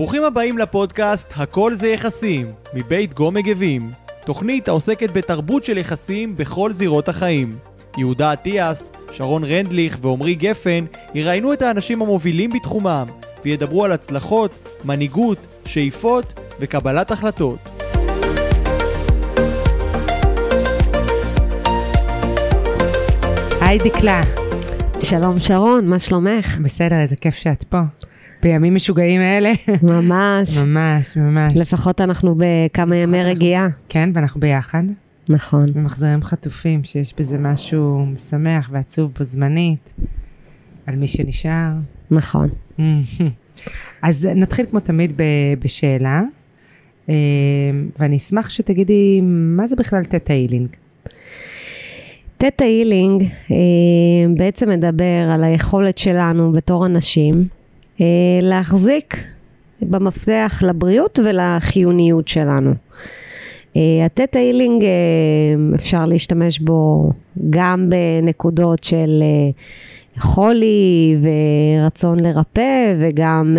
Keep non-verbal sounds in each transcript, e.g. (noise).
ברוכים הבאים לפודקאסט "הכל זה יחסים" מבית גו מגבים. תוכנית העוסקת בתרבות של יחסים בכל זירות החיים. יהודה אטיאס, שרון רנדליך ועמרי גפן יראיינו את האנשים המובילים בתחומם וידברו על הצלחות, מנהיגות, שאיפות וקבלת החלטות. היי דקלה. שלום שרון, מה שלומך? בסדר, איזה כיף שאת פה. בימים משוגעים האלה. ממש. ממש, ממש. לפחות אנחנו בכמה ימי רגיעה. כן, ואנחנו ביחד. נכון. ומחזירים חטופים, שיש בזה משהו משמח ועצוב בו זמנית, על מי שנשאר. נכון. (laughs) אז נתחיל כמו תמיד ב- בשאלה, אה, ואני אשמח שתגידי, מה זה בכלל תטא הילינג? תטא הילינג אה, בעצם מדבר על היכולת שלנו בתור אנשים להחזיק במפתח לבריאות ולחיוניות שלנו. התטא הילינג אפשר להשתמש בו גם בנקודות של חולי ורצון לרפא וגם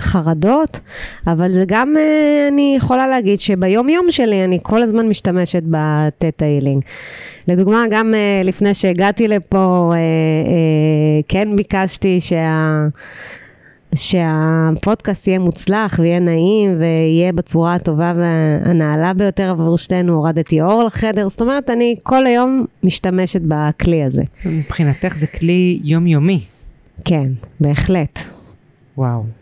חרדות, אבל זה גם, אני יכולה להגיד שביום יום שלי אני כל הזמן משתמשת בתטא הילינג. לדוגמה, גם לפני שהגעתי לפה, כן ביקשתי שה... שהפודקאסט יהיה מוצלח ויהיה נעים ויהיה בצורה הטובה והנעלה ביותר עבור שתינו, הורדתי אור לחדר, זאת אומרת, אני כל היום משתמשת בכלי הזה. מבחינתך זה כלי יומיומי. כן, בהחלט. וואו.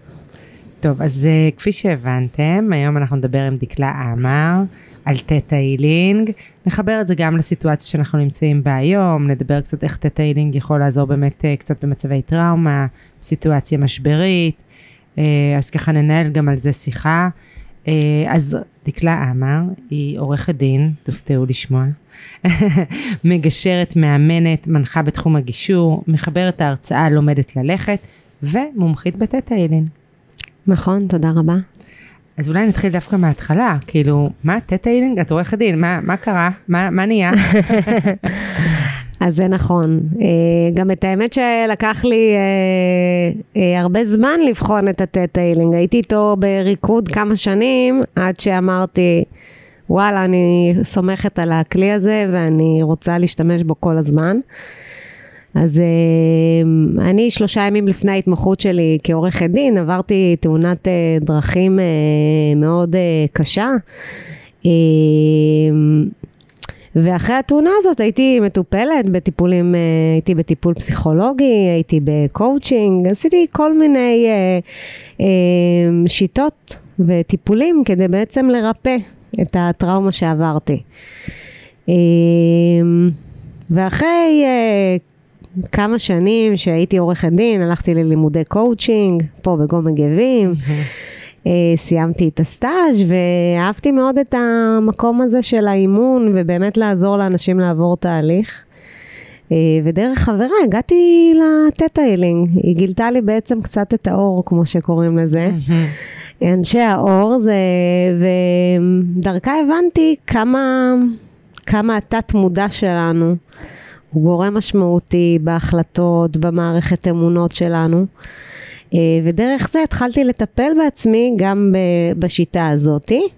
טוב, אז uh, כפי שהבנתם, היום אנחנו נדבר עם דקלה עמר על תטא הילינג. נחבר את זה גם לסיטואציה שאנחנו נמצאים בה היום, נדבר קצת איך תטא הילינג יכול לעזור באמת uh, קצת במצבי טראומה, סיטואציה משברית, uh, אז ככה ננהל גם על זה שיחה. אז דקלה עמר היא עורכת דין, תופתעו לשמוע, (laughs) מגשרת, מאמנת, מנחה בתחום הגישור, מחברת ההרצאה לומדת ללכת ומומחית בתטא הילינג. נכון, תודה רבה. אז אולי נתחיל דווקא מההתחלה, כאילו, מה תטא הילינג? את עורכת דין, מה, מה קרה? מה, מה נהיה? (laughs) אז זה נכון. גם את האמת שלקח לי הרבה זמן לבחון את התטא הילינג. הייתי איתו בריקוד כמה שנים, עד שאמרתי, וואלה, אני סומכת על הכלי הזה ואני רוצה להשתמש בו כל הזמן. אז אני שלושה ימים לפני ההתמחות שלי כעורכת דין, עברתי תאונת דרכים מאוד קשה. ואחרי התאונה הזאת הייתי מטופלת בטיפולים, הייתי בטיפול פסיכולוגי, הייתי בקואוצ'ינג, עשיתי כל מיני שיטות וטיפולים כדי בעצם לרפא את הטראומה שעברתי. ואחרי כמה שנים שהייתי עורכת דין, הלכתי ללימודי קואוצ'ינג, פה בגומא גבים, סיימתי את הסטאז' ואהבתי מאוד את המקום הזה של האימון, ובאמת לעזור לאנשים לעבור תהליך. ודרך חברה הגעתי ל Theta Healing, היא גילתה לי בעצם קצת את האור, כמו שקוראים לזה. אנשי האור זה, ודרכה הבנתי כמה, כמה התת מודע שלנו. הוא גורם משמעותי בהחלטות, במערכת אמונות שלנו. ודרך זה התחלתי לטפל בעצמי גם בשיטה הזאתי.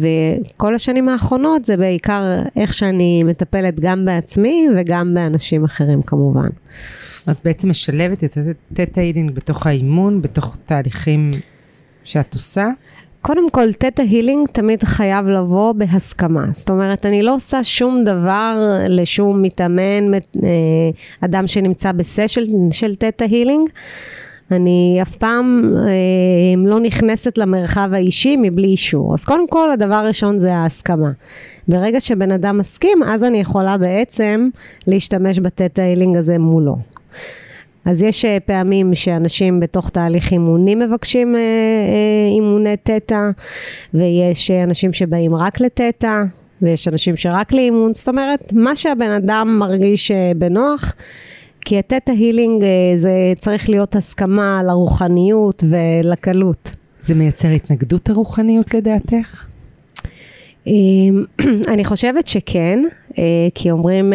וכל השנים האחרונות זה בעיקר איך שאני מטפלת גם בעצמי וגם באנשים אחרים כמובן. את בעצם משלבת את תטא הילינג בתוך האימון, בתוך תהליכים שאת עושה? קודם כל, תטא הילינג תמיד חייב לבוא בהסכמה. זאת אומרת, אני לא עושה שום דבר לשום מתאמן, אדם שנמצא בסשל של תטא הילינג. אני אף פעם אה, לא נכנסת למרחב האישי מבלי אישור. אז קודם כל, הדבר הראשון זה ההסכמה. ברגע שבן אדם מסכים, אז אני יכולה בעצם להשתמש בתטא הילינג הזה מולו. אז יש פעמים שאנשים בתוך תהליך אימונים מבקשים אה, אה, אימוני תטא, ויש אנשים שבאים רק לתטא, ויש אנשים שרק לאימון, זאת אומרת, מה שהבן אדם מרגיש בנוח, כי התטא הילינג זה צריך להיות הסכמה לרוחניות ולקלות. זה מייצר התנגדות הרוחניות לדעתך? (clears throat) אני חושבת שכן, כי אומרים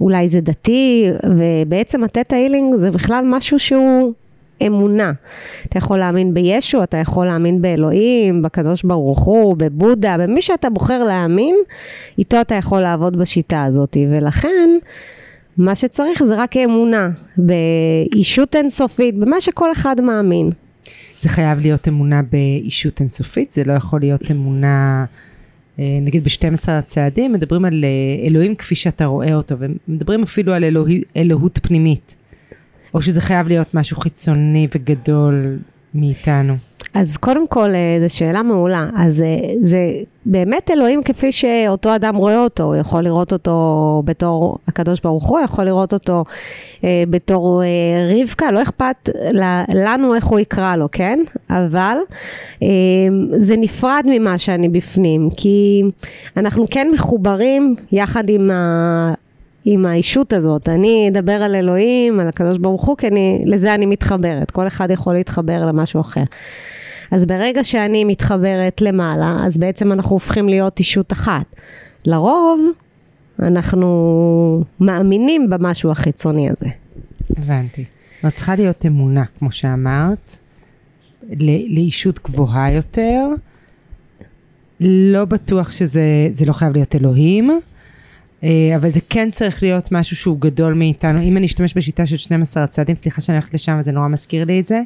אולי זה דתי, ובעצם התטא הילינג זה בכלל משהו שהוא אמונה. אתה יכול להאמין בישו, אתה יכול להאמין באלוהים, בקדוש ברוך הוא, בבודה, במי שאתה בוחר להאמין, איתו אתה יכול לעבוד בשיטה הזאת. ולכן, מה שצריך זה רק אמונה, באישות אינסופית, במה שכל אחד מאמין. זה חייב להיות אמונה באישות אינסופית, זה לא יכול להיות אמונה, אה, נגיד ב-12 הצעדים, מדברים על אה, אלוהים כפי שאתה רואה אותו, ומדברים אפילו על אלוהי, אלוהות פנימית. או שזה חייב להיות משהו חיצוני וגדול מאיתנו? אז קודם כל, אה, זו שאלה מעולה. אז אה, זה באמת אלוהים כפי שאותו אדם רואה אותו. הוא יכול לראות אותו בתור הקדוש ברוך הוא, יכול לראות אותו אה, בתור רבקה, לא אכפת לנו איך הוא יקרא לו, כן? אבל אה, זה נפרד ממה שאני בפנים, כי אנחנו כן מחוברים יחד עם ה... עם האישות הזאת. אני אדבר על אלוהים, על הקדוש ברוך הוא, כי אני, לזה אני מתחברת. כל אחד יכול להתחבר למשהו אחר. אז ברגע שאני מתחברת למעלה, אז בעצם אנחנו הופכים להיות אישות אחת. לרוב, אנחנו מאמינים במשהו החיצוני הזה. הבנתי. זאת צריכה להיות אמונה, כמו שאמרת, לאישות גבוהה יותר. לא בטוח שזה לא חייב להיות אלוהים. אה, אבל זה כן צריך להיות משהו שהוא גדול מאיתנו. אם אני אשתמש בשיטה של 12 הצעדים, סליחה שאני הולכת לשם וזה נורא מזכיר לי את זה,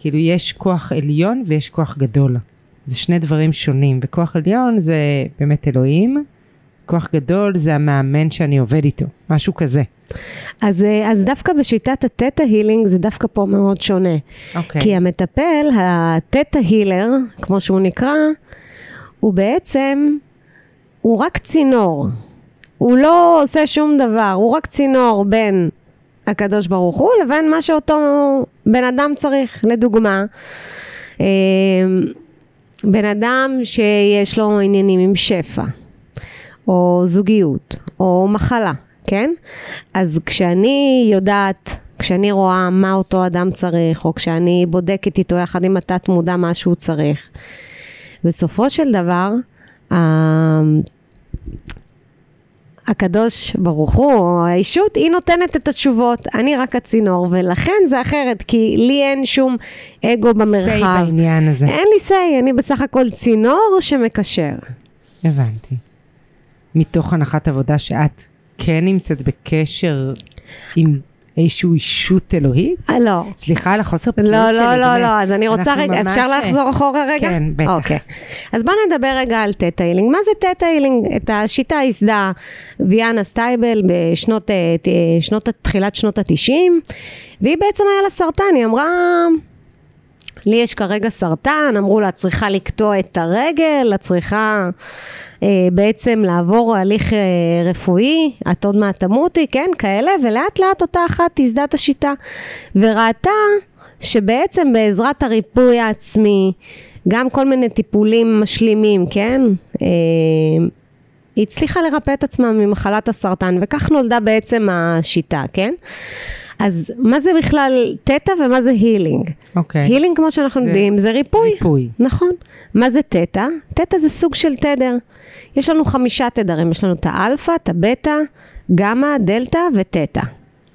כאילו יש כוח עליון ויש כוח גדול. זה שני דברים שונים, וכוח עליון זה באמת אלוהים, כוח גדול זה המאמן שאני עובד איתו, משהו כזה. אז, אה, אז דווקא בשיטת התטא הילינג זה דווקא פה מאוד שונה. Okay. אוקיי. כי המטפל, התטא הילר, כמו שהוא נקרא, הוא בעצם, הוא רק צינור. הוא לא עושה שום דבר, הוא רק צינור בין הקדוש ברוך הוא לבין מה שאותו בן אדם צריך. לדוגמה, אה, בן אדם שיש לו עניינים עם שפע, או זוגיות, או מחלה, כן? אז כשאני יודעת, כשאני רואה מה אותו אדם צריך, או כשאני בודקת איתו יחד עם התת מודע מה שהוא צריך, בסופו של דבר, הקדוש ברוך הוא, או האישות, היא נותנת את התשובות, אני רק הצינור, ולכן זה אחרת, כי לי אין שום אגו במרחב. say בעניין הזה. אין לי say, אני בסך הכל צינור שמקשר. הבנתי. מתוך הנחת עבודה שאת כן נמצאת בקשר עם איזושהי ישות אלוהית? אה, לא. סליחה על החוסר בקיאות לא, שלי. לא, לא, לא, לא, אז אני רוצה רגע, אפשר לחזור אחורה רגע? כן, בטח. אוקיי. אז בואו נדבר רגע על Theta Healing. מה זה Theta Healing? את השיטה ייסדה ויאנה סטייבל בשנות, אה, שנות, תחילת שנות התשעים, והיא בעצם היה לה סרטן, היא אמרה... לי יש כרגע סרטן, אמרו לה, את צריכה לקטוע את הרגל, את צריכה אה, בעצם לעבור הליך אה, רפואי, את עוד מעט תמותי, כן, כאלה, ולאט לאט אותה אחת תזדה את השיטה, וראתה שבעצם בעזרת הריפוי העצמי, גם כל מיני טיפולים משלימים, כן, אה, היא הצליחה לרפא את עצמה ממחלת הסרטן, וכך נולדה בעצם השיטה, כן? אז מה זה בכלל תטא ומה זה healing? אוקיי. Okay. healing, כמו שאנחנו יודעים, זה ריפוי. ריפוי. נכון. מה זה תטא? תטא זה סוג של תדר. יש לנו חמישה תדרים, יש לנו את האלפא, את הבטא, גמא, דלתא ותטא.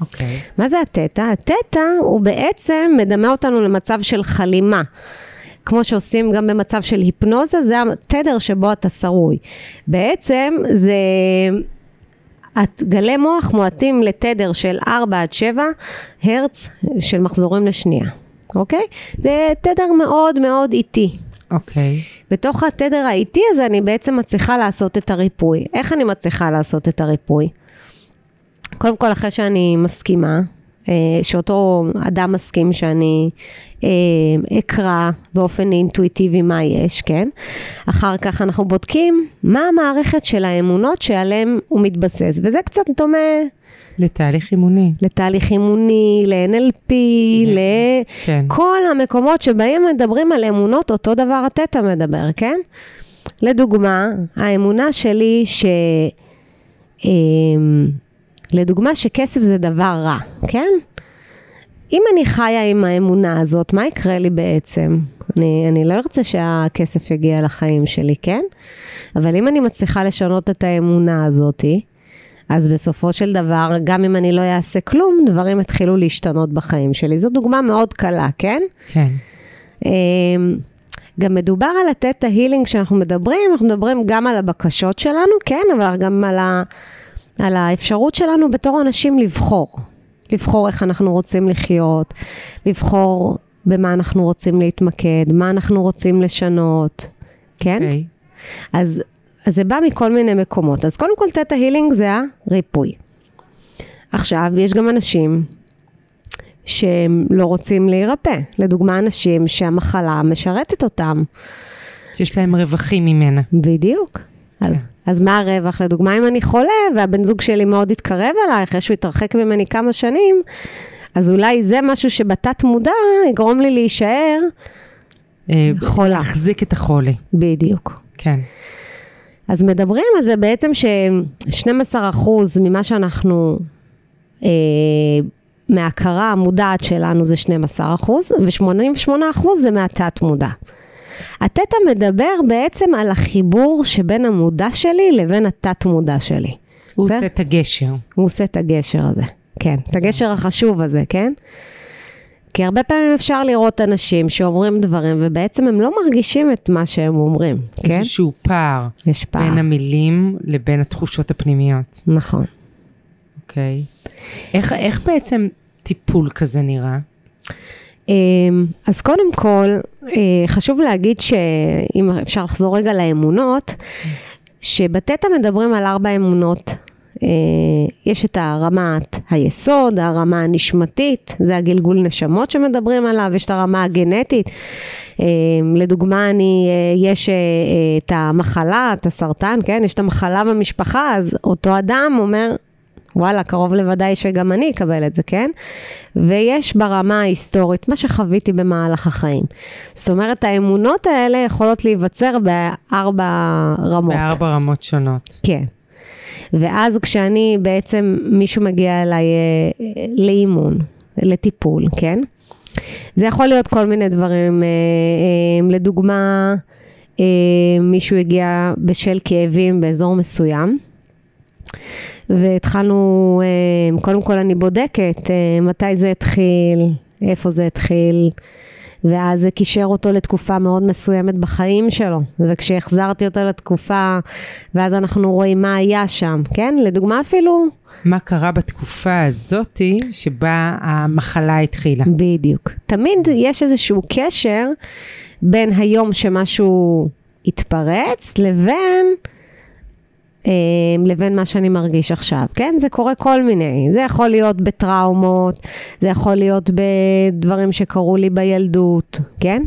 אוקיי. Okay. מה זה התטא? התטא הוא בעצם מדמה אותנו למצב של חלימה. כמו שעושים גם במצב של היפנוזה, זה התדר שבו אתה שרוי. בעצם זה גלי מוח מועטים לתדר של 4 עד 7 הרץ של מחזורים לשנייה, אוקיי? זה תדר מאוד מאוד איטי. אוקיי. בתוך התדר האיטי הזה אני בעצם מצליחה לעשות את הריפוי. איך אני מצליחה לעשות את הריפוי? קודם כל, אחרי שאני מסכימה, שאותו אדם מסכים שאני אה, אקרא באופן אינטואיטיבי מה יש, כן? אחר כך אנחנו בודקים מה המערכת של האמונות שעליהן הוא מתבסס, וזה קצת דומה... לתהליך אימוני. לתהליך אימוני, ל-NLP, כן. לכל כן. המקומות שבהם מדברים על אמונות, אותו דבר התטא מדבר, כן? לדוגמה, האמונה שלי ש... לדוגמה שכסף זה דבר רע, כן? אם אני חיה עם האמונה הזאת, מה יקרה לי בעצם? אני, אני לא ארצה שהכסף יגיע לחיים שלי, כן? אבל אם אני מצליחה לשנות את האמונה הזאתי, אז בסופו של דבר, גם אם אני לא אעשה כלום, דברים יתחילו להשתנות בחיים שלי. זו דוגמה מאוד קלה, כן? כן. אמ, גם מדובר על לתת את ההילינג שאנחנו מדברים, אנחנו מדברים גם על הבקשות שלנו, כן, אבל גם על, ה, על האפשרות שלנו בתור אנשים לבחור. לבחור איך אנחנו רוצים לחיות, לבחור במה אנחנו רוצים להתמקד, מה אנחנו רוצים לשנות, כן? Okay. אוקיי. אז, אז זה בא מכל מיני מקומות. אז קודם כל, תטא הילינג זה הריפוי. עכשיו, יש גם אנשים שהם לא רוצים להירפא. לדוגמה, אנשים שהמחלה משרתת אותם. שיש להם רווחים ממנה. בדיוק. כן. אז מה הרווח? לדוגמה, אם אני חולה והבן זוג שלי מאוד התקרב אליי, אחרי שהוא התרחק ממני כמה שנים, אז אולי זה משהו שבתת מודע יגרום לי להישאר אה, חולה. להחזיק את החולי. בדיוק. כן. אז מדברים על זה בעצם ש-12% ממה שאנחנו אה, מההכרה המודעת שלנו זה 12 אחוז, ו-88 אחוז זה מהתת מודע. התטא מדבר בעצם על החיבור שבין המודע שלי לבין התת מודע שלי. הוא עושה את הגשר. הוא עושה את הגשר הזה, כן. את הגשר החשוב הזה, כן? כי הרבה פעמים אפשר לראות אנשים שאומרים דברים, ובעצם הם לא מרגישים את מה שהם אומרים, יש כן? איזשהו פער. יש פער. בין המילים לבין התחושות הפנימיות. נכון. אוקיי. איך, איך בעצם טיפול כזה נראה? אמ, אז קודם כל, אה, חשוב להגיד שאם אפשר לחזור רגע לאמונות, שבתטא מדברים על ארבע אמונות. אה, יש את הרמת היסוד, הרמה הנשמתית, זה הגלגול נשמות שמדברים עליו, יש את הרמה הגנטית. אמ, לדוגמה, אני, אה, יש את המחלה, את הסרטן, כן? יש את המחלה במשפחה, אז אותו אדם אומר, וואלה, קרוב לוודאי שגם אני אקבל את זה, כן? ויש ברמה ההיסטורית, מה שחוויתי במהלך החיים. זאת אומרת, האמונות האלה יכולות להיווצר בארבע רמות. בארבע רמות שונות. כן. ואז כשאני בעצם, מישהו מגיע אליי אה, לאימון, לטיפול, כן? זה יכול להיות כל מיני דברים, אה, אה, לדוגמה, מישהו הגיע בשל כאבים באזור מסוים. והתחלנו, אה, קודם כל אני בודקת אה, מתי זה התחיל, איפה זה התחיל, ואז זה קישר אותו לתקופה מאוד מסוימת בחיים שלו. וכשהחזרתי אותו לתקופה, ואז אנחנו רואים מה היה שם, כן? לדוגמה אפילו... מה קרה בתקופה הזאתי שבה המחלה התחילה. בדיוק. תמיד יש איזשהו קשר בין היום שמשהו התפרץ לבין... אמ, לבין מה שאני מרגיש עכשיו, כן? זה קורה כל מיני, זה יכול להיות בטראומות, זה יכול להיות בדברים שקרו לי בילדות, כן?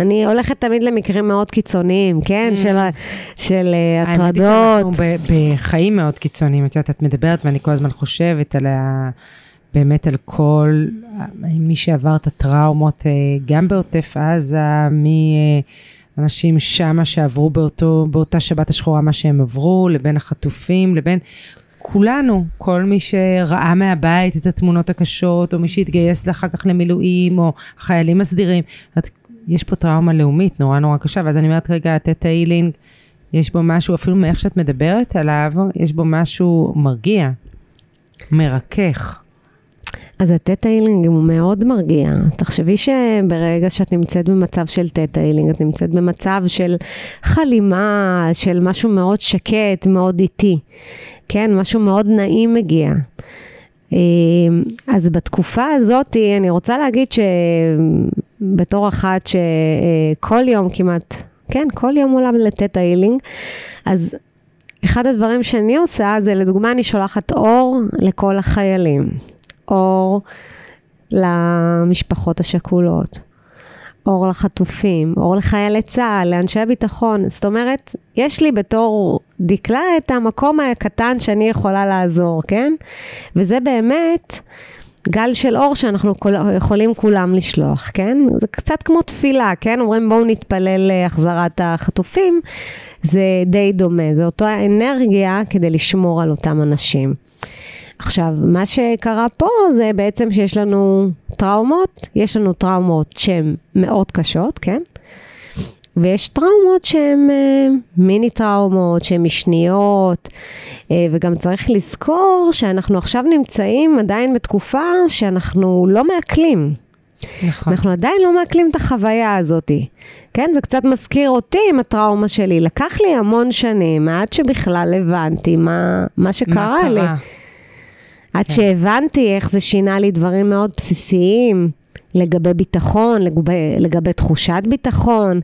אני הולכת תמיד למקרים מאוד קיצוניים, כן? Mm. של, של הטרדות. האמת היא שאנחנו בחיים מאוד קיצוניים, את יודעת, את מדברת ואני כל הזמן חושבת על ה... באמת על כל מי שעבר את הטראומות, אה, גם בעוטף עזה, מי... אנשים שמה שעברו באותו, באותה שבת השחורה מה שהם עברו, לבין החטופים, לבין כולנו, כל מי שראה מהבית את התמונות הקשות, או מי שהתגייס אחר כך למילואים, או חיילים הסדירים. יש פה טראומה לאומית נורא נורא קשה, ואז אני אומרת רגע, תטא הילינג, יש בו משהו, אפילו מאיך שאת מדברת עליו, יש בו משהו מרגיע, מרכך. אז הטטה הילינג הוא מאוד מרגיע. תחשבי שברגע שאת נמצאת במצב של טטה הילינג, את נמצאת במצב של חלימה, של משהו מאוד שקט, מאוד איטי. כן, משהו מאוד נעים מגיע. אמ, אז בתקופה הזאת, אני רוצה להגיד שבתור אחת שכל יום כמעט, כן, כל יום עולה לטטה הילינג, אז אחד הדברים שאני עושה זה לדוגמה אני שולחת אור לכל החיילים. אור למשפחות השכולות, אור לחטופים, אור לחיילי צה"ל, לאנשי הביטחון. זאת אומרת, יש לי בתור דקלה את המקום הקטן שאני יכולה לעזור, כן? וזה באמת גל של אור שאנחנו יכולים כולם לשלוח, כן? זה קצת כמו תפילה, כן? אומרים בואו נתפלל להחזרת החטופים, זה די דומה, זה אותו האנרגיה כדי לשמור על אותם אנשים. עכשיו, מה שקרה פה זה בעצם שיש לנו טראומות, יש לנו טראומות שהן מאוד קשות, כן? ויש טראומות שהן אה, מיני טראומות, שהן משניות, אה, וגם צריך לזכור שאנחנו עכשיו נמצאים עדיין בתקופה שאנחנו לא מעכלים. נכון. אנחנו עדיין לא מעכלים את החוויה הזאת. כן, זה קצת מזכיר אותי עם הטראומה שלי. לקח לי המון שנים עד שבכלל הבנתי מה, מה שקרה מה לי. עד כן. שהבנתי איך זה שינה לי דברים מאוד בסיסיים. לגבי ביטחון, לגבי, לגבי תחושת ביטחון,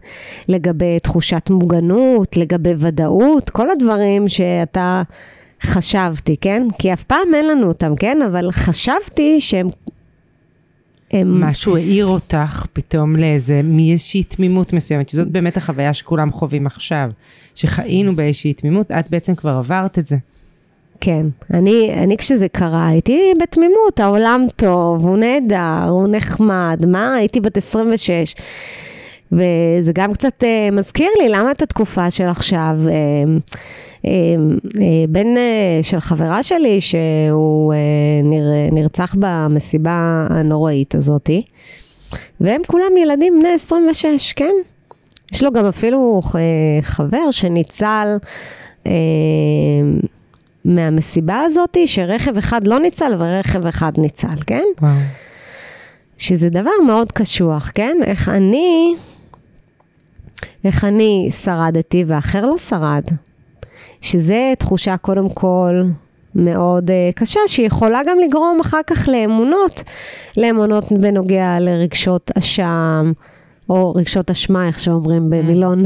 לגבי תחושת מוגנות, לגבי ודאות, כל הדברים שאתה חשבתי, כן? כי אף פעם אין לנו אותם, כן? אבל חשבתי שהם... הם... משהו העיר אותך פתאום לאיזה, מאיזושהי תמימות מסוימת, שזאת באמת החוויה שכולם חווים עכשיו, שחיינו באיזושהי תמימות, את בעצם כבר עברת את זה. כן, אני, אני כשזה קרה הייתי בתמימות, העולם טוב, הוא נהדר, הוא נחמד, מה, הייתי בת 26. וזה גם קצת uh, מזכיר לי למה את התקופה של עכשיו, uh, uh, uh, בן uh, של חברה שלי שהוא uh, נר, נרצח במסיבה הנוראית הזאתי, והם כולם ילדים בני 26, כן? יש לו גם אפילו uh, חבר שניצל uh, מהמסיבה הזאתי, שרכב אחד לא ניצל ורכב אחד ניצל, כן? וואו. שזה דבר מאוד קשוח, כן? איך אני, איך אני שרדתי ואחר לא שרד. שזה תחושה קודם כל מאוד uh, קשה, שיכולה גם לגרום אחר כך לאמונות, לאמונות בנוגע לרגשות אשם, או רגשות אשמה, איך שאומרים במילון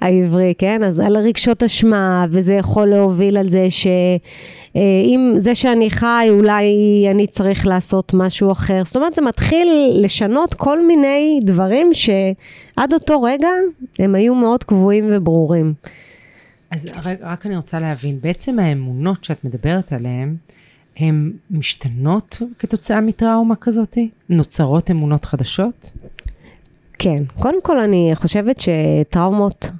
העברי, כן? אז על רגשות אשמה, וזה יכול להוביל על זה שאם זה שאני חי, אולי אני צריך לעשות משהו אחר. זאת אומרת, זה מתחיל לשנות כל מיני דברים שעד אותו רגע הם היו מאוד קבועים וברורים. אז רק, רק אני רוצה להבין, בעצם האמונות שאת מדברת עליהן, הן משתנות כתוצאה מטראומה כזאת? נוצרות אמונות חדשות? כן, קודם כל אני חושבת שטראומות,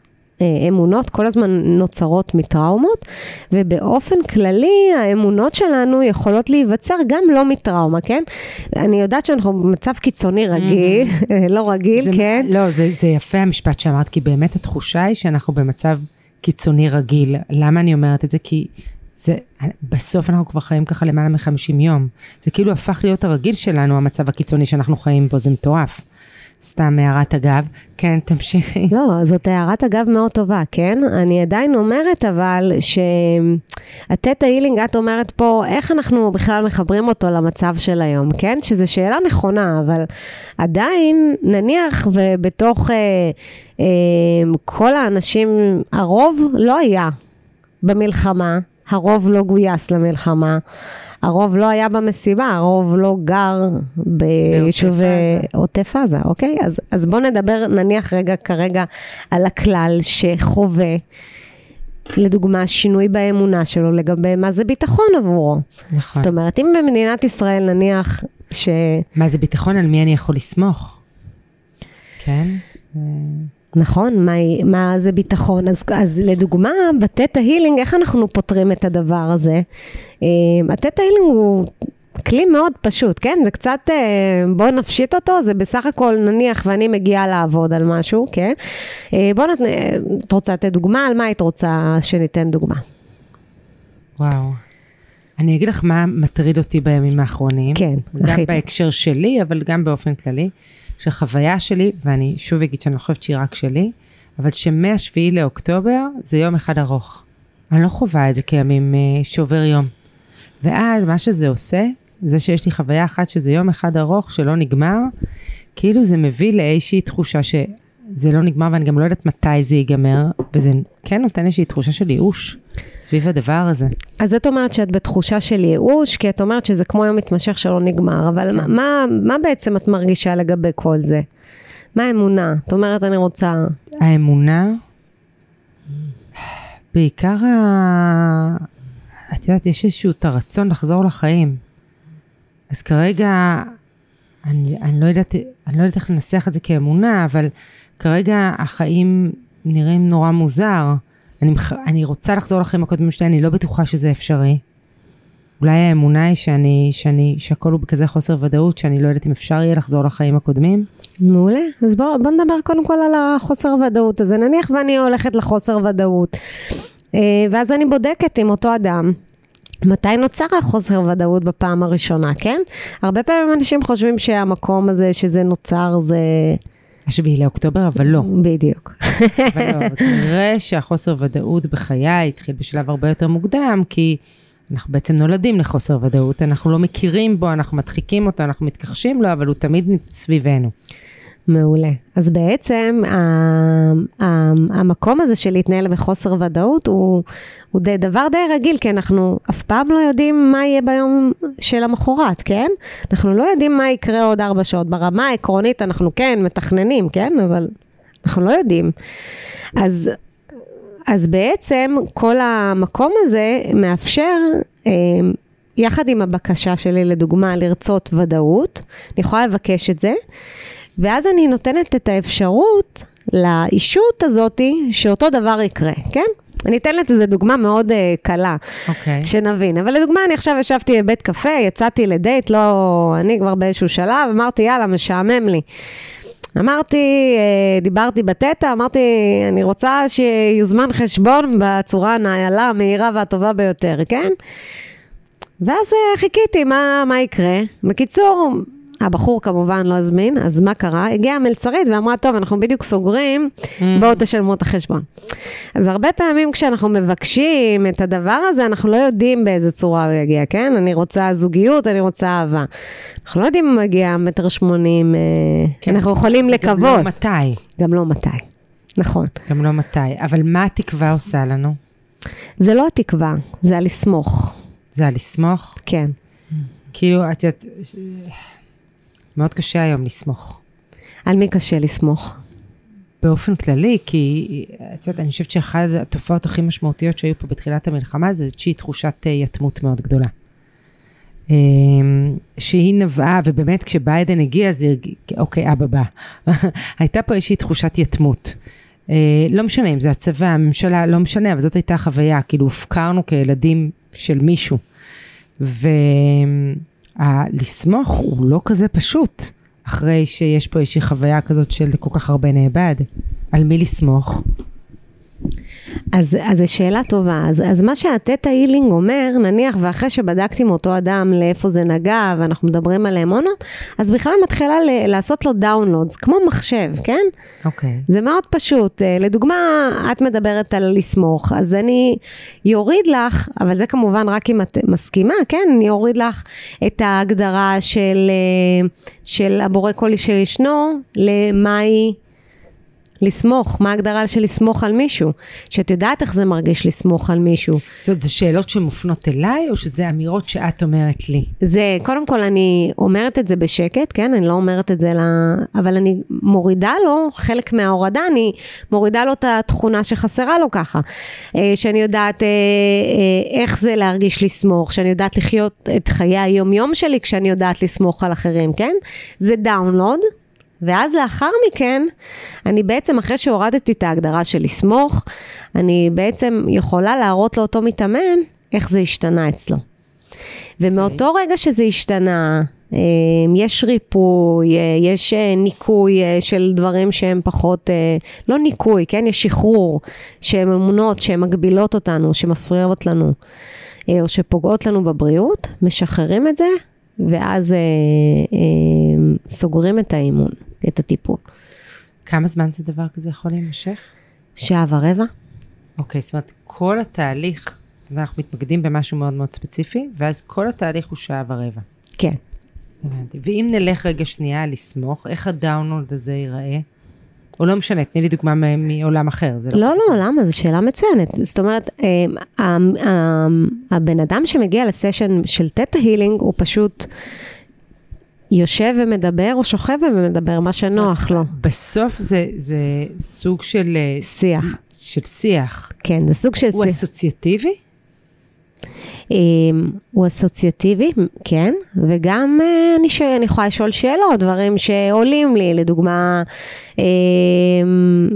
אה, אמונות כל הזמן נוצרות מטראומות, ובאופן כללי האמונות שלנו יכולות להיווצר גם לא מטראומה, כן? אני יודעת שאנחנו במצב קיצוני רגיל, לא רגיל, זה, כן? לא, זה, זה יפה המשפט שאמרת, כי באמת התחושה היא שאנחנו במצב קיצוני רגיל. למה אני אומרת את זה? כי זה, בסוף אנחנו כבר חיים ככה למעלה מ-50 יום. זה כאילו הפך להיות הרגיל שלנו, המצב הקיצוני שאנחנו חיים בו, זה מטורף. סתם הערת אגב. כן, תמשיכי. לא, זאת הערת אגב מאוד טובה, כן? אני עדיין אומרת אבל שהתטא הילינג, את אומרת פה, איך אנחנו בכלל מחברים אותו למצב של היום, כן? שזו שאלה נכונה, אבל עדיין, נניח ובתוך אה, אה, כל האנשים, הרוב לא היה במלחמה, הרוב לא גויס למלחמה. הרוב לא היה במסיבה, הרוב לא גר ביישובי עוטף עזה, אוקיי? אז, אז בואו נדבר נניח רגע כרגע על הכלל שחווה, לדוגמה, שינוי באמונה שלו לגבי מה זה ביטחון עבורו. נכון. זאת אומרת, אם במדינת ישראל נניח ש... מה זה ביטחון? על מי אני יכול לסמוך? כן? נכון, מה, מה זה ביטחון? אז, אז לדוגמה, בתטא הילינג, איך אנחנו פותרים את הדבר הזה? התטא הילינג הוא כלי מאוד פשוט, כן? זה קצת, בואו נפשיט אותו, זה בסך הכל נניח ואני מגיעה לעבוד על משהו, כן? בואו נת... את רוצה לתת דוגמה? על מה היית רוצה שניתן דוגמה? וואו. אני אגיד לך מה מטריד אותי בימים האחרונים. כן, גם הכי בהקשר שלי, אבל גם באופן כללי. שהחוויה שלי, ואני שוב אגיד שאני לא חושבת שהיא רק שלי, אבל שמ-7 לאוקטובר זה יום אחד ארוך. אני לא חווה את זה כימים uh, שעובר יום. ואז מה שזה עושה, זה שיש לי חוויה אחת שזה יום אחד ארוך שלא נגמר, כאילו זה מביא לאיזושהי תחושה שזה לא נגמר ואני גם לא יודעת מתי זה ייגמר, וזה כן נותן איזושהי תחושה של ייאוש סביב הדבר הזה. אז את אומרת שאת בתחושה של ייאוש, כי את אומרת שזה כמו יום מתמשך שלא נגמר, אבל כן. מה, מה, מה בעצם את מרגישה לגבי כל זה? מה האמונה? את אומרת, אני רוצה... האמונה, בעיקר ה... את יודעת, יש איזשהו את הרצון לחזור לחיים. אז כרגע, אני, אני, לא יודעת, אני לא יודעת איך לנסח את זה כאמונה, אבל כרגע החיים נראים נורא מוזר. אני, אני רוצה לחזור לחיים הקודמים שלי, אני לא בטוחה שזה אפשרי. אולי האמונה היא שאני, שאני, שהכל הוא בכזה חוסר ודאות, שאני לא יודעת אם אפשר יהיה לחזור לחיים הקודמים. מעולה. אז בואו בוא נדבר קודם כל על החוסר ודאות הזה. נניח ואני הולכת לחוסר ודאות, אה, ואז אני בודקת עם אותו אדם. מתי נוצר החוסר ודאות בפעם הראשונה, כן? הרבה פעמים אנשים חושבים שהמקום הזה שזה נוצר זה... השביעי לאוקטובר, אבל לא. בדיוק. אבל לא, כנראה שהחוסר ודאות בחיי התחיל בשלב הרבה יותר מוקדם, כי אנחנו בעצם נולדים לחוסר ודאות, אנחנו לא מכירים בו, אנחנו מדחיקים אותו, אנחנו מתכחשים לו, אבל הוא תמיד סביבנו. מעולה. אז בעצם ה- ה- המקום הזה של להתנהל בחוסר ודאות הוא, הוא די, דבר די רגיל, כי אנחנו אף פעם לא יודעים מה יהיה ביום של המחרת, כן? אנחנו לא יודעים מה יקרה עוד ארבע שעות. ברמה העקרונית אנחנו כן מתכננים, כן? אבל אנחנו לא יודעים. אז, אז בעצם כל המקום הזה מאפשר... אה, יחד עם הבקשה שלי, לדוגמה, לרצות ודאות, אני יכולה לבקש את זה, ואז אני נותנת את האפשרות לאישות הזאתי שאותו דבר יקרה, כן? אני אתן לזה דוגמה מאוד uh, קלה, אוקיי. okay. שנבין. אבל לדוגמה, אני עכשיו ישבתי בבית קפה, יצאתי לדייט, לא... אני כבר באיזשהו שלב, אמרתי, יאללה, משעמם לי. אמרתי, אה, דיברתי בטטה, אמרתי, אני רוצה שיוזמן חשבון בצורה הנעלה, המהירה והטובה ביותר, כן? ואז אה, חיכיתי, מה, מה יקרה? בקיצור, הבחור כמובן לא הזמין, אז מה קרה? הגיעה המלצרית ואמרה, טוב, אנחנו בדיוק סוגרים, בואו תשלמו את החשבון. אז הרבה פעמים כשאנחנו מבקשים את הדבר הזה, אנחנו לא יודעים באיזה צורה הוא יגיע, כן? אני רוצה זוגיות, אני רוצה אהבה. אנחנו לא יודעים אם מגיע מטר שמונים, אה, כן, אנחנו יכולים גם לקוות. לא מתי. גם לא מתי. נכון. גם לא מתי. אבל מה התקווה עושה לנו? זה לא התקווה, זה הלסמוך, זה הלסמוך? כן. כאילו, את יודעת, מאוד קשה היום לסמוך. על מי קשה לסמוך? באופן כללי, כי את יודעת, אני חושבת שאחת התופעות הכי משמעותיות שהיו פה בתחילת המלחמה זה איזושהי תחושת אה, יתמות מאוד גדולה. אה, שהיא נבעה, ובאמת כשביידן הגיע, זה אוקיי, אבא בא. (laughs) הייתה פה איזושהי תחושת יתמות. אה, לא משנה אם זה הצבא, הממשלה, לא משנה, אבל זאת הייתה חוויה, כאילו הופקרנו כילדים של מישהו. ולסמוך הוא לא כזה פשוט, אחרי שיש פה איזושהי חוויה כזאת של כל כך הרבה נאבד. על מי לסמוך? אז, אז זו שאלה טובה. אז, אז מה שהתטא הילינג אומר, נניח ואחרי שבדקתי עם אותו אדם לאיפה זה נגע, ואנחנו מדברים על אמונות, אז בכלל מתחילה ל- לעשות לו דאונלודס, כמו מחשב, כן? אוקיי. זה מאוד פשוט. אה, לדוגמה, את מדברת על לסמוך, אז אני אוריד לך, אבל זה כמובן רק אם את מסכימה, כן? אני אוריד לך את ההגדרה של, אה, של הבורא כל של ישנו, למהי לסמוך, מה ההגדרה של לסמוך על מישהו? שאת יודעת איך זה מרגיש לסמוך על מישהו. זאת אומרת, זה שאלות שמופנות אליי, או שזה אמירות שאת אומרת לי? זה, קודם כל אני אומרת את זה בשקט, כן? אני לא אומרת את זה ל... אבל אני מורידה לו, חלק מההורדה, אני מורידה לו את התכונה שחסרה לו ככה. אה, שאני יודעת אה, אה, איך זה להרגיש לסמוך, שאני יודעת לחיות את חיי היום-יום שלי כשאני יודעת לסמוך על אחרים, כן? זה דאונלוד. ואז לאחר מכן, אני בעצם, אחרי שהורדתי את ההגדרה של לסמוך, אני בעצם יכולה להראות לאותו מתאמן איך זה השתנה אצלו. ומאותו okay. רגע שזה השתנה, אה, יש ריפוי, אה, יש אה, ניקוי של דברים שהם פחות, לא ניקוי, כן? יש שחרור, שהן אמונות שהן מגבילות אותנו, שמפריעות לנו, או שפוגעות לנו בבריאות, משחררים את זה, ואז אה, אה, סוגרים את האימון, את הטיפול. כמה זמן זה דבר כזה יכול להימשך? שעה ורבע. אוקיי, זאת אומרת, כל התהליך, אנחנו מתמקדים במשהו מאוד מאוד ספציפי, ואז כל התהליך הוא שעה ורבע. כן. הבנתי. ואם נלך רגע שנייה לסמוך, איך הדאונלוד הזה ייראה? או לא משנה, תני לי דוגמה מעולם אחר. זה לא, לא, למה? זו שאלה מצוינת. זאת אומרת, אה, ה- ה- הבן אדם שמגיע לסשן של תטא הילינג, הוא פשוט יושב ומדבר, או שוכב ומדבר, מה שנוח לו. בסוף זה, זה סוג של, אה, שיח. של שיח. כן, זה סוג של הוא שיח. אסוציאטיבי? אמ, הוא אסוציאטיבי, כן, וגם אה, אני, ש... אני יכולה לשאול שאלות, דברים שעולים לי, לדוגמה, אמ,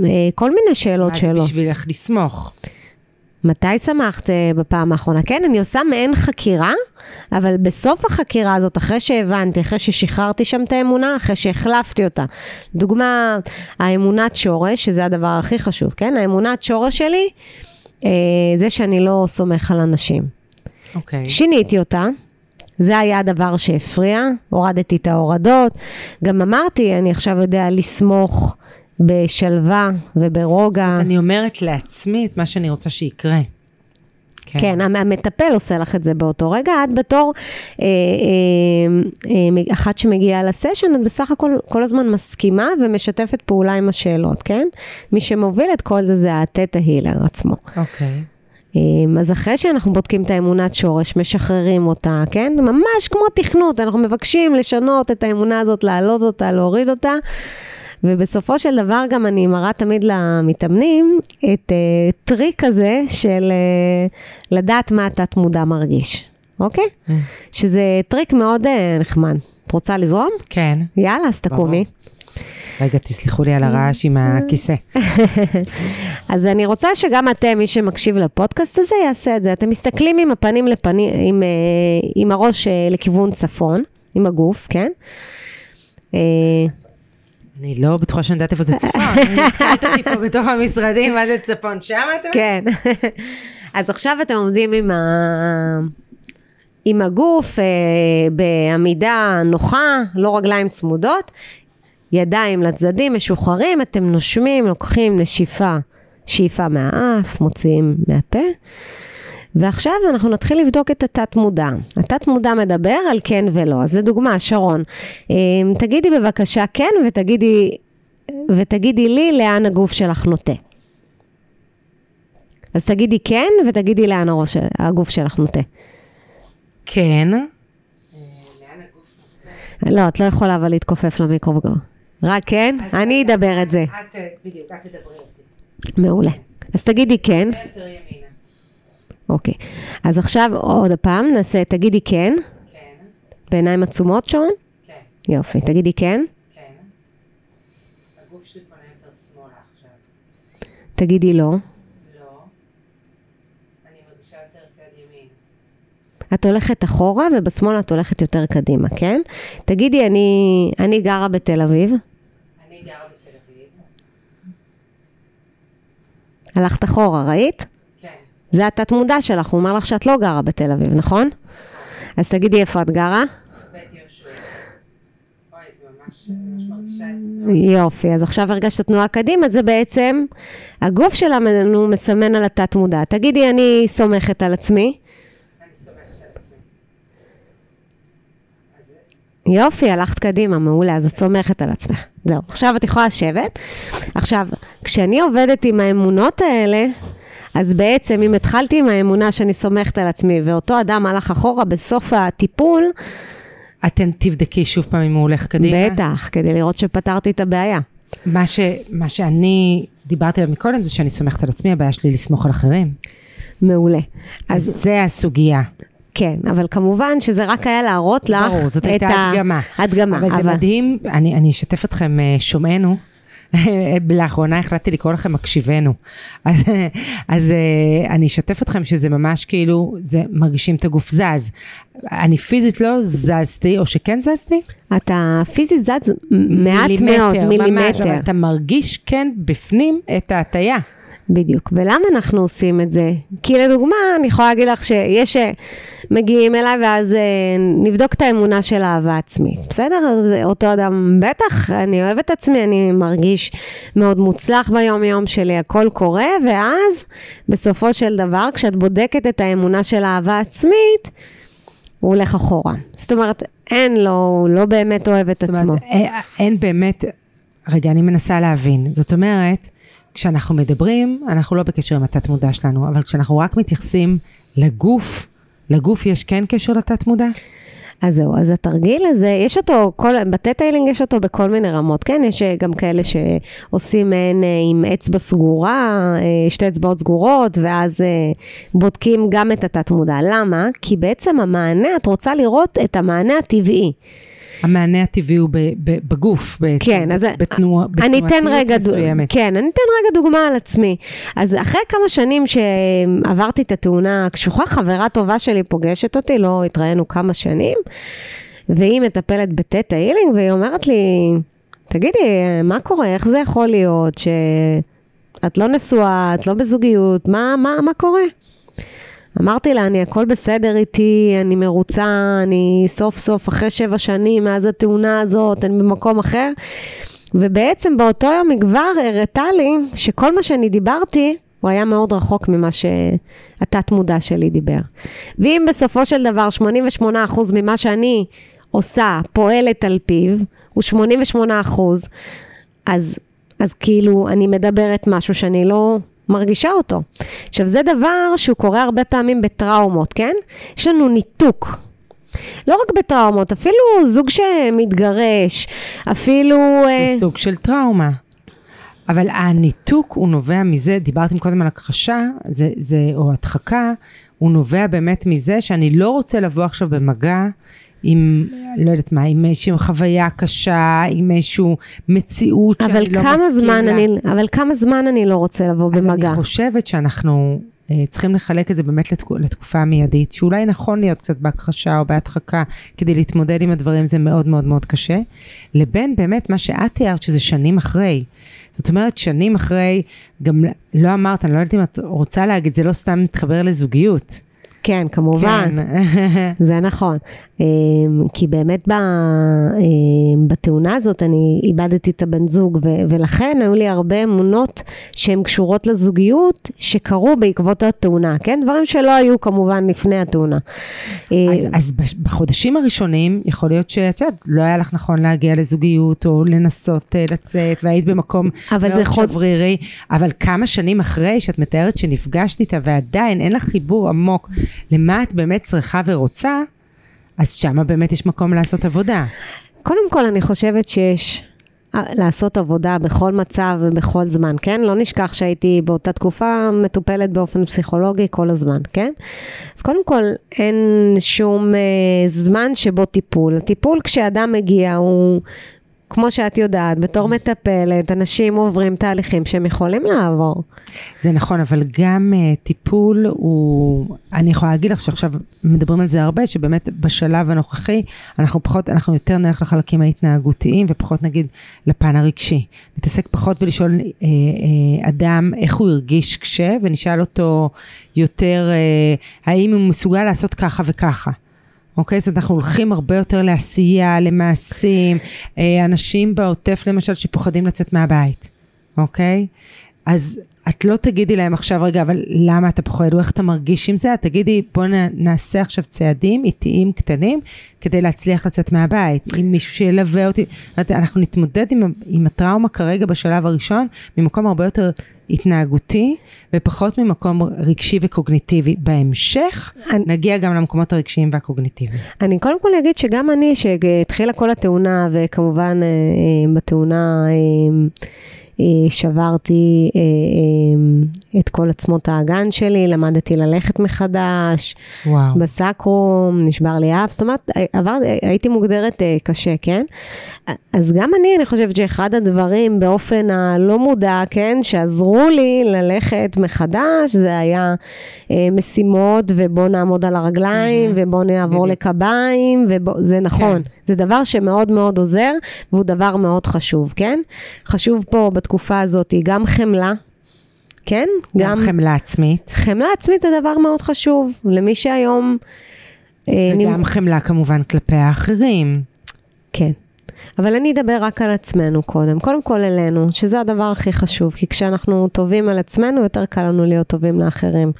אה, כל מיני שאלות שלו. בשבילך לסמוך? מתי שמחת אה, בפעם האחרונה? כן, אני עושה מעין חקירה, אבל בסוף החקירה הזאת, אחרי שהבנתי, אחרי ששחררתי שם את האמונה, אחרי שהחלפתי אותה. דוגמה, האמונת שורש, שזה הדבר הכי חשוב, כן? האמונת שורש שלי, אה, זה שאני לא סומך על אנשים. אוקיי. שיניתי אותה, זה היה הדבר שהפריע, הורדתי את ההורדות. גם אמרתי, אני עכשיו יודע לסמוך בשלווה וברוגע. אני אומרת לעצמי את מה שאני רוצה שיקרה. כן, המ- המטפל עושה לך את זה באותו רגע, את בתור אה, אה, אה, אחת שמגיעה לסשן, את בסך הכל כל הזמן מסכימה ומשתפת פעולה עם השאלות, כן? מי שמוביל את כל זה זה התטא הילר עצמו. אוקיי. אה, אז אחרי שאנחנו בודקים את האמונת שורש, משחררים אותה, כן? ממש כמו תכנות, אנחנו מבקשים לשנות את האמונה הזאת, להעלות אותה, להוריד אותה. ובסופו של דבר גם אני מראה תמיד למתאמנים את אה, טריק הזה של אה, לדעת מה התת מודע מרגיש, אוקיי? אממ. שזה טריק מאוד אה, נחמד. את רוצה לזרום? כן. יאללה, אז תקומי. רגע, תסלחו לי על הרעש עם הכיסא. (laughs) אז אני רוצה שגם אתם, מי שמקשיב לפודקאסט הזה, יעשה את זה. אתם מסתכלים עם הפנים לפנים, עם, עם הראש לכיוון צפון, עם הגוף, כן? אני לא בטוחה שאני יודעת איפה זה צפון. אני (laughs) התחלת אותי פה בתוך המשרדים, מה זה צפון? שם אתה? כן. (laughs) אז עכשיו אתם עומדים עם, ה... עם הגוף אה, בעמידה נוחה, לא רגליים צמודות, ידיים לצדדים, משוחררים, אתם נושמים, לוקחים נשיפה, שאיפה מהאף, מוציאים מהפה. ועכשיו אנחנו נתחיל לבדוק את התת-מודע. התת-מודע מדבר על כן ולא. אז זו דוגמה, שרון. אה, תגידי בבקשה כן ותגידי, ותגידי לי לאן הגוף שלך נוטה. אז תגידי כן ותגידי לאן הראש, של- הגוף שלך נוטה. כן. לא, את לא יכולה אבל להתכופף למיקרופון. רק כן, אני אדבר את זה. את, בדיוק, את תדברי אותי. מעולה. אז תגידי כן. יותר ימינה. אוקיי. אז עכשיו עוד פעם נעשה, תגידי כן, כן, בעיניים עצומות שרון. כן, יופי, תגידי כן, כן. הגוף שלי פונה יותר שמאלה עכשיו. תגידי לא. לא. את הולכת אחורה ובשמאל את הולכת יותר קדימה, כן? תגידי, אני, אני גרה בתל אביב. אני גרה בתל אביב. הלכת אחורה, ראית? זה התת מודע שלך, הוא אומר לך שאת לא גרה בתל אביב, נכון? אז תגידי איפה את גרה. יופי, אז עכשיו הרגשת תנועה קדימה, זה בעצם, הגוף שלנו מסמן על התת מודע. תגידי, אני סומכת על עצמי. יופי, הלכת קדימה, מעולה, אז את סומכת על עצמך. זהו, עכשיו את יכולה לשבת. עכשיו, כשאני עובדת עם האמונות האלה, אז בעצם אם התחלתי עם האמונה שאני סומכת על עצמי, ואותו אדם הלך אחורה בסוף הטיפול, אתן תבדקי שוב פעם אם הוא הולך קדימה. בטח, כדי לראות שפתרתי את הבעיה. מה, ש, מה שאני דיברתי עליו מקודם זה שאני סומכת על עצמי, הבעיה שלי לסמוך על אחרים. מעולה. אז אז זה הסוגיה. כן, אבל כמובן שזה רק היה להראות לך ברור, זאת את הייתה הדגמה. הדגמה. אבל זה מדהים, אני, אני אשתף אתכם, אה, שומענו. לאחרונה החלטתי לקרוא לכם מקשיבנו. אז, אז אה, אני אשתף אתכם שזה ממש כאילו, זה מרגישים את הגוף זז. אני פיזית לא זזתי, או שכן זזתי? אתה פיזית זז מעט מאוד, ממש, מילימטר. אבל אתה מרגיש כן בפנים את ההטייה. בדיוק. ולמה אנחנו עושים את זה? כי לדוגמה, אני יכולה להגיד לך שיש אה, מגיעים אליי ואז אה, נבדוק את האמונה של אהבה עצמית. בסדר? אז אותו אדם, בטח, אני אוהב את עצמי, אני מרגיש מאוד מוצלח ביום-יום שלי, הכל קורה, ואז בסופו של דבר, כשאת בודקת את האמונה של אהבה עצמית, הוא הולך אחורה. זאת אומרת, אין לו, הוא לא באמת אוהב את זאת עצמו. אומרת, אה, אין באמת, רגע, אני מנסה להבין. זאת אומרת, כשאנחנו מדברים, אנחנו לא בקשר עם התת מודע שלנו, אבל כשאנחנו רק מתייחסים לגוף, לגוף יש כן קשר לתת מודע? אז זהו, אז התרגיל הזה, יש אותו, בטטיילינג יש אותו בכל מיני רמות, כן? יש אה, גם כאלה שעושים מעין אה, עם אצבע סגורה, אה, שתי אצבעות סגורות, ואז בודקים גם את התת מודע. למה? כי בעצם המענה, את רוצה לראות את המענה הטבעי. המענה הטבעי הוא ב, ב, בגוף בעצם. כן, אז בתנוע, רגע, מסוימת. כן, אני אתן רגע דוגמה על עצמי. אז אחרי כמה שנים שעברתי את התאונה הקשוחה, חברה טובה שלי פוגשת אותי, לא התראינו כמה שנים, והיא מטפלת בטטה הילינג, והיא אומרת לי, תגידי, מה קורה? איך זה יכול להיות שאת לא נשואה, את לא בזוגיות, מה, מה, מה קורה? אמרתי לה, אני הכל בסדר איתי, אני מרוצה, אני סוף סוף, אחרי שבע שנים מאז התאונה הזאת, אני במקום אחר. ובעצם באותו יום היא כבר הראתה לי שכל מה שאני דיברתי, הוא היה מאוד רחוק ממה שהתת מודע שלי דיבר. ואם בסופו של דבר 88% ממה שאני עושה, פועלת על פיו, הוא 88%, אז, אז כאילו אני מדברת משהו שאני לא מרגישה אותו. עכשיו, זה דבר שהוא קורה הרבה פעמים בטראומות, כן? יש לנו ניתוק. לא רק בטראומות, אפילו זוג שמתגרש, אפילו... זה סוג של טראומה. אבל הניתוק הוא נובע מזה, דיברתם קודם על הכחשה, זה, זה, או הדחקה, הוא נובע באמת מזה שאני לא רוצה לבוא עכשיו במגע עם, לא יודעת מה, עם איזושהי חוויה קשה, עם איזושהי מציאות שאני לא מסכים לה. אני, אבל כמה זמן אני לא רוצה לבוא אז במגע? אז אני חושבת שאנחנו uh, צריכים לחלק את זה באמת לתק, לתקופה מיידית, שאולי נכון להיות קצת בהכחשה או בהדחקה כדי להתמודד עם הדברים, זה מאוד מאוד מאוד קשה, לבין באמת מה שאת תיארת, שזה שנים אחרי. זאת אומרת, שנים אחרי, גם לא אמרת, אני לא יודעת אם את רוצה להגיד, זה לא סתם מתחבר לזוגיות. כן, כמובן, כן. זה נכון. אמ, כי באמת אמ, בתאונה הזאת אני איבדתי את הבן זוג, ולכן היו לי הרבה אמונות שהן קשורות לזוגיות, שקרו בעקבות התאונה, כן? דברים שלא היו כמובן לפני התאונה. אז, אמ, אז בחודשים הראשונים, יכול להיות שאת יודעת, לא היה לך נכון להגיע לזוגיות, או לנסות אה, לצאת, והיית במקום מאוד חוד... שברירי, אבל כמה שנים אחרי שאת מתארת שנפגשת איתה, ועדיין אין לך חיבור עמוק למה את באמת צריכה ורוצה, אז שמה באמת יש מקום לעשות עבודה. קודם כל, אני חושבת שיש אה, לעשות עבודה בכל מצב ובכל זמן, כן? לא נשכח שהייתי באותה תקופה מטופלת באופן פסיכולוגי כל הזמן, כן? אז קודם כל, אין שום אה, זמן שבו טיפול. הטיפול כשאדם מגיע הוא כמו שאת יודעת, בתור מטפלת, אנשים עוברים תהליכים שהם יכולים לעבור. זה נכון, אבל גם uh, טיפול הוא, אני יכולה להגיד לך שעכשיו מדברים על זה הרבה, שבאמת בשלב הנוכחי, אנחנו פחות, אנחנו יותר נלך לחלקים ההתנהגותיים ופחות נגיד לפן הרגשי. נתעסק פחות בלשאול uh, uh, אדם איך הוא הרגיש כשה, ונשאל אותו יותר uh, האם הוא מסוגל לעשות ככה וככה. אוקיי? זאת אומרת, אנחנו הולכים הרבה יותר לעשייה, למעשים, אה, אנשים בעוטף למשל שפוחדים לצאת מהבית, אוקיי? אז את לא תגידי להם עכשיו, רגע, אבל למה אתה פוחד, או איך אתה מרגיש עם זה? את תגידי, בוא נעשה עכשיו צעדים איטיים קטנים, כדי להצליח לצאת מהבית, עם מישהו שילווה אותי. אנחנו נתמודד עם, עם הטראומה כרגע בשלב הראשון, ממקום הרבה יותר התנהגותי ופחות ממקום רגשי וקוגניטיבי. בהמשך אני, נגיע גם למקומות הרגשיים והקוגניטיביים. אני קודם כל אגיד שגם אני, שהתחילה כל התאונה, וכמובן אה, אה, בתאונה... אה, שברתי את כל עצמות האגן שלי, למדתי ללכת מחדש, וואו. בסקרום, נשבר לי אף, זאת אומרת, עבר, הייתי מוגדרת קשה, כן? אז גם אני, אני חושבת שאחד הדברים באופן הלא מודע, כן, שעזרו לי ללכת מחדש, זה היה אה, משימות, ובוא נעמוד על הרגליים. ובוא נעבור. לקביים, וזה נכון, כן. זה דבר שמאוד מאוד עוזר, והוא דבר מאוד חשוב, כן? חשוב פה בתקופה הזאת גם חמלה. כן? גם, גם חמלה עצמית. חמלה עצמית זה דבר מאוד חשוב, למי שהיום... אה, וגם נמ... חמלה כמובן כלפי האחרים. כן. אבל אני אדבר רק על עצמנו קודם, קודם כל אלינו, שזה הדבר הכי חשוב, כי כשאנחנו טובים על עצמנו, יותר קל לנו להיות טובים לאחרים.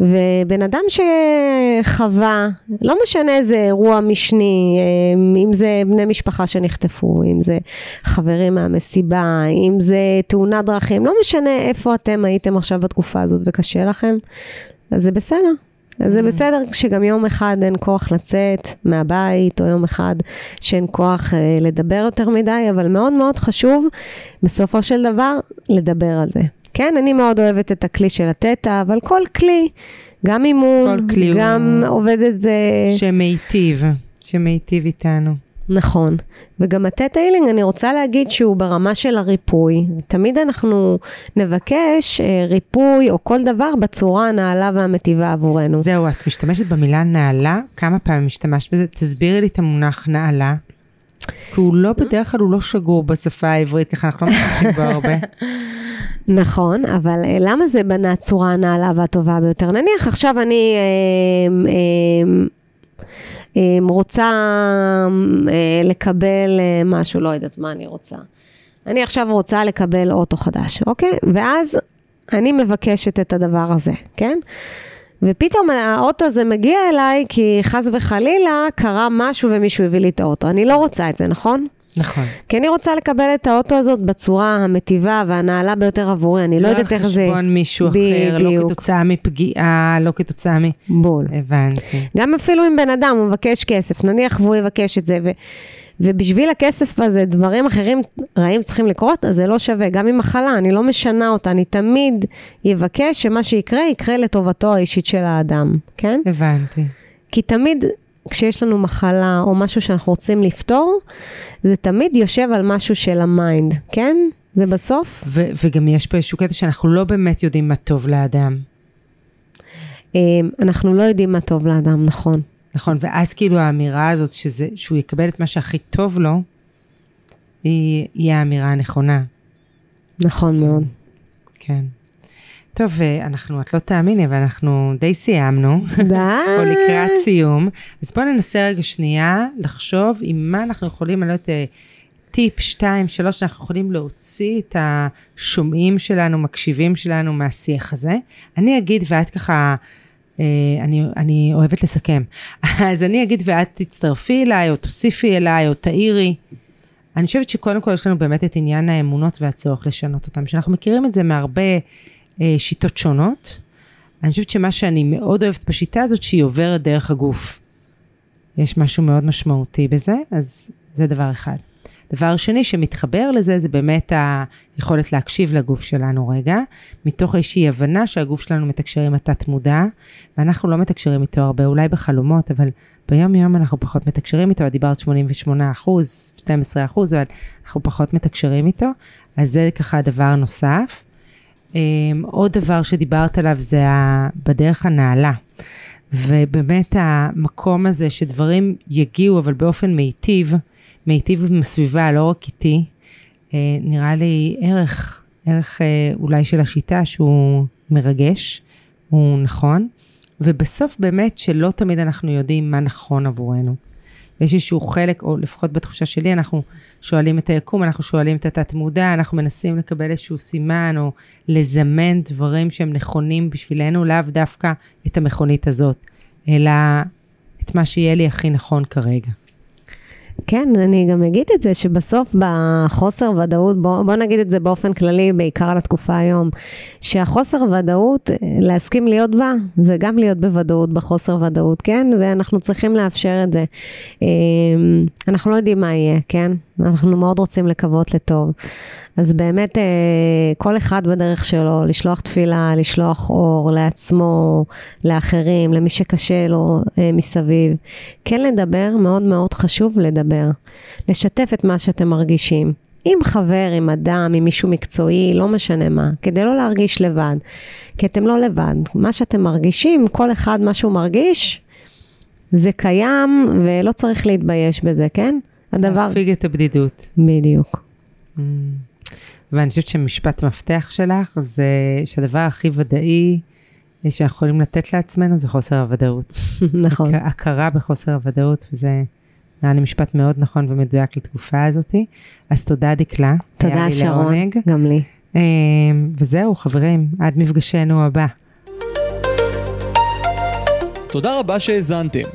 ובן אדם שחווה, לא משנה איזה אירוע משני, אה, אם זה בני משפחה שנחטפו, אם זה חברים מהמסיבה, אם זה תאונת דרכים, לא משנה איפה אתם הייתם עכשיו בתקופה הזאת וקשה לכם, אז זה בסדר. אז זה mm. בסדר שגם יום אחד אין כוח לצאת מהבית, או יום אחד שאין כוח אה, לדבר יותר מדי, אבל מאוד מאוד חשוב בסופו של דבר לדבר על זה. כן, אני מאוד אוהבת את הכלי של התטא, אבל כל כלי, גם אימון, גם הוא... עובד את זה... שמיטיב, שמיטיב איתנו. נכון. וגם התטא הילינג, אני רוצה להגיד שהוא ברמה של הריפוי. תמיד אנחנו נבקש אה, ריפוי או כל דבר בצורה הנעלה והמטיבה עבורנו. זהו, את משתמשת במילה נעלה? כמה פעמים משתמשת בזה? תסבירי לי את המונח נעלה. כי הוא לא, בדרך כלל הוא לא שגור בשפה העברית, ככה אנחנו לא משתמשים בו הרבה. (laughs) נכון, אבל אה, למה זה בנה הצורה הנעלה והטובה ביותר? נניח עכשיו אני אה, אה, אה, רוצה לקבל משהו, לא יודעת מה אני רוצה. אני עכשיו רוצה לקבל אוטו חדש, אוקיי? ואז אני מבקשת את הדבר הזה, כן? ופתאום האוטו הזה מגיע אליי כי חס וחלילה קרה משהו ומישהו הביא לי את האוטו. אני לא רוצה את זה, נכון? נכון. כי אני רוצה לקבל את האוטו הזאת בצורה המטיבה והנעלה ביותר עבורי, אני לא יודעת איך זה... לא על חשבון מישהו אחר, לא כתוצאה מפגיעה, לא כתוצאה מ... בול. הבנתי. גם אפילו אם בן אדם הוא מבקש כסף, נניח והוא יבקש את זה, ו... ובשביל הכסף הזה דברים אחרים רעים צריכים לקרות, אז זה לא שווה. גם עם מחלה, אני לא משנה אותה, אני תמיד אבקש שמה שיקרה, יקרה לטובתו האישית של האדם, כן? הבנתי. כי תמיד כשיש לנו מחלה או משהו שאנחנו רוצים לפתור, זה תמיד יושב על משהו של ה mind, כן? זה בסוף. ו- וגם יש פה איזשהו קטע שאנחנו לא באמת יודעים מה טוב לאדם. אמ, אנחנו לא יודעים מה טוב לאדם, נכון. נכון, ואז כאילו האמירה הזאת שזה, שהוא יקבל את מה שהכי טוב לו, היא, היא האמירה הנכונה. נכון מאוד. כן. טוב, אה, אנחנו, את לא תאמיני, אבל אנחנו די סיימנו. די. (laughs) או לקראת סיום. אז בואו ננסה רגע שנייה לחשוב עם מה אנחנו יכולים, אני לא יודעת, אה, טיפ, שתיים, שלוש, אנחנו יכולים להוציא את השומעים שלנו, מקשיבים שלנו מהשיח הזה. אני אגיד, ואת ככה... אה, אני, אני אוהבת לסכם. (laughs) אז אני אגיד ואת תצטרפי אליי, או תוסיפי אליי, או תאירי. אני חושבת שקודם כל יש לנו באמת את עניין האמונות והצורך לשנות אותם, שאנחנו מכירים את זה מהרבה שיטות שונות. אני חושבת שמה שאני מאוד אוהבת בשיטה הזאת, שהיא עוברת דרך הגוף. יש משהו מאוד משמעותי בזה, אז זה דבר אחד. דבר שני שמתחבר לזה, זה באמת היכולת להקשיב לגוף שלנו רגע, מתוך איזושהי הבנה שהגוף שלנו מתקשר עם התת-מודע, ואנחנו לא מתקשרים איתו הרבה, אולי בחלומות, אבל ביום יום אנחנו פחות מתקשרים איתו, את דיברת 88 אחוז, 12 אחוז, אבל אנחנו פחות מתקשרים איתו, אז זה ככה דבר נוסף. Um, עוד דבר שדיברת עליו זה בדרך הנעלה. ובאמת המקום הזה שדברים יגיעו, אבל באופן מיטיב, מיטיב עם הסביבה, לא רק איתי, אה, נראה לי ערך, ערך אה, אולי של השיטה שהוא מרגש, הוא נכון, ובסוף באמת שלא תמיד אנחנו יודעים מה נכון עבורנו. יש איזשהו חלק, או לפחות בתחושה שלי, אנחנו שואלים את היקום, אנחנו שואלים את התת-מודע, אנחנו מנסים לקבל איזשהו סימן, או לזמן דברים שהם נכונים בשבילנו, לאו דווקא את המכונית הזאת, אלא את מה שיהיה לי הכי נכון כרגע. כן, אני גם אגיד את זה, שבסוף בחוסר ודאות, בוא, בוא נגיד את זה באופן כללי, בעיקר על התקופה היום, שהחוסר ודאות, להסכים להיות בה, זה גם להיות בוודאות בחוסר ודאות, כן? ואנחנו צריכים לאפשר את זה. אמ, אנחנו לא יודעים מה יהיה, כן? אנחנו מאוד רוצים לקוות לטוב. אז באמת, אה, כל אחד בדרך שלו, לשלוח תפילה, לשלוח אור לעצמו, לאחרים, למי שקשה לו אה, מסביב. כן לדבר, מאוד מאוד חשוב לדבר. לשתף את מה שאתם מרגישים. עם חבר, עם אדם, עם מישהו מקצועי, לא משנה מה, כדי לא להרגיש לבד. כי אתם לא לבד. מה שאתם מרגישים, כל אחד מה שהוא מרגיש, זה קיים ולא צריך להתבייש בזה, כן? הדבר... להפיג את הבדידות. בדיוק. Mm. ואני חושבת שמשפט מפתח שלך זה שהדבר הכי ודאי שאנחנו יכולים לתת לעצמנו זה חוסר הוודאות. (laughs) נכון. הכרה בחוסר הוודאות, וזה נראה לי משפט מאוד נכון ומדויק לתקופה הזאת. אז תודה דקלה. תודה שרון, לעונג. גם לי. אמ, וזהו חברים, עד מפגשנו הבא. תודה רבה שהאזנתם.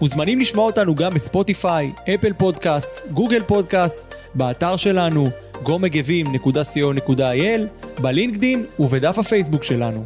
מוזמנים לשמוע אותנו גם בספוטיפיי, אפל פודקאסט, גוגל פודקאסט, באתר שלנו, גומגבים.co.il, בלינקדין ובדף הפייסבוק שלנו.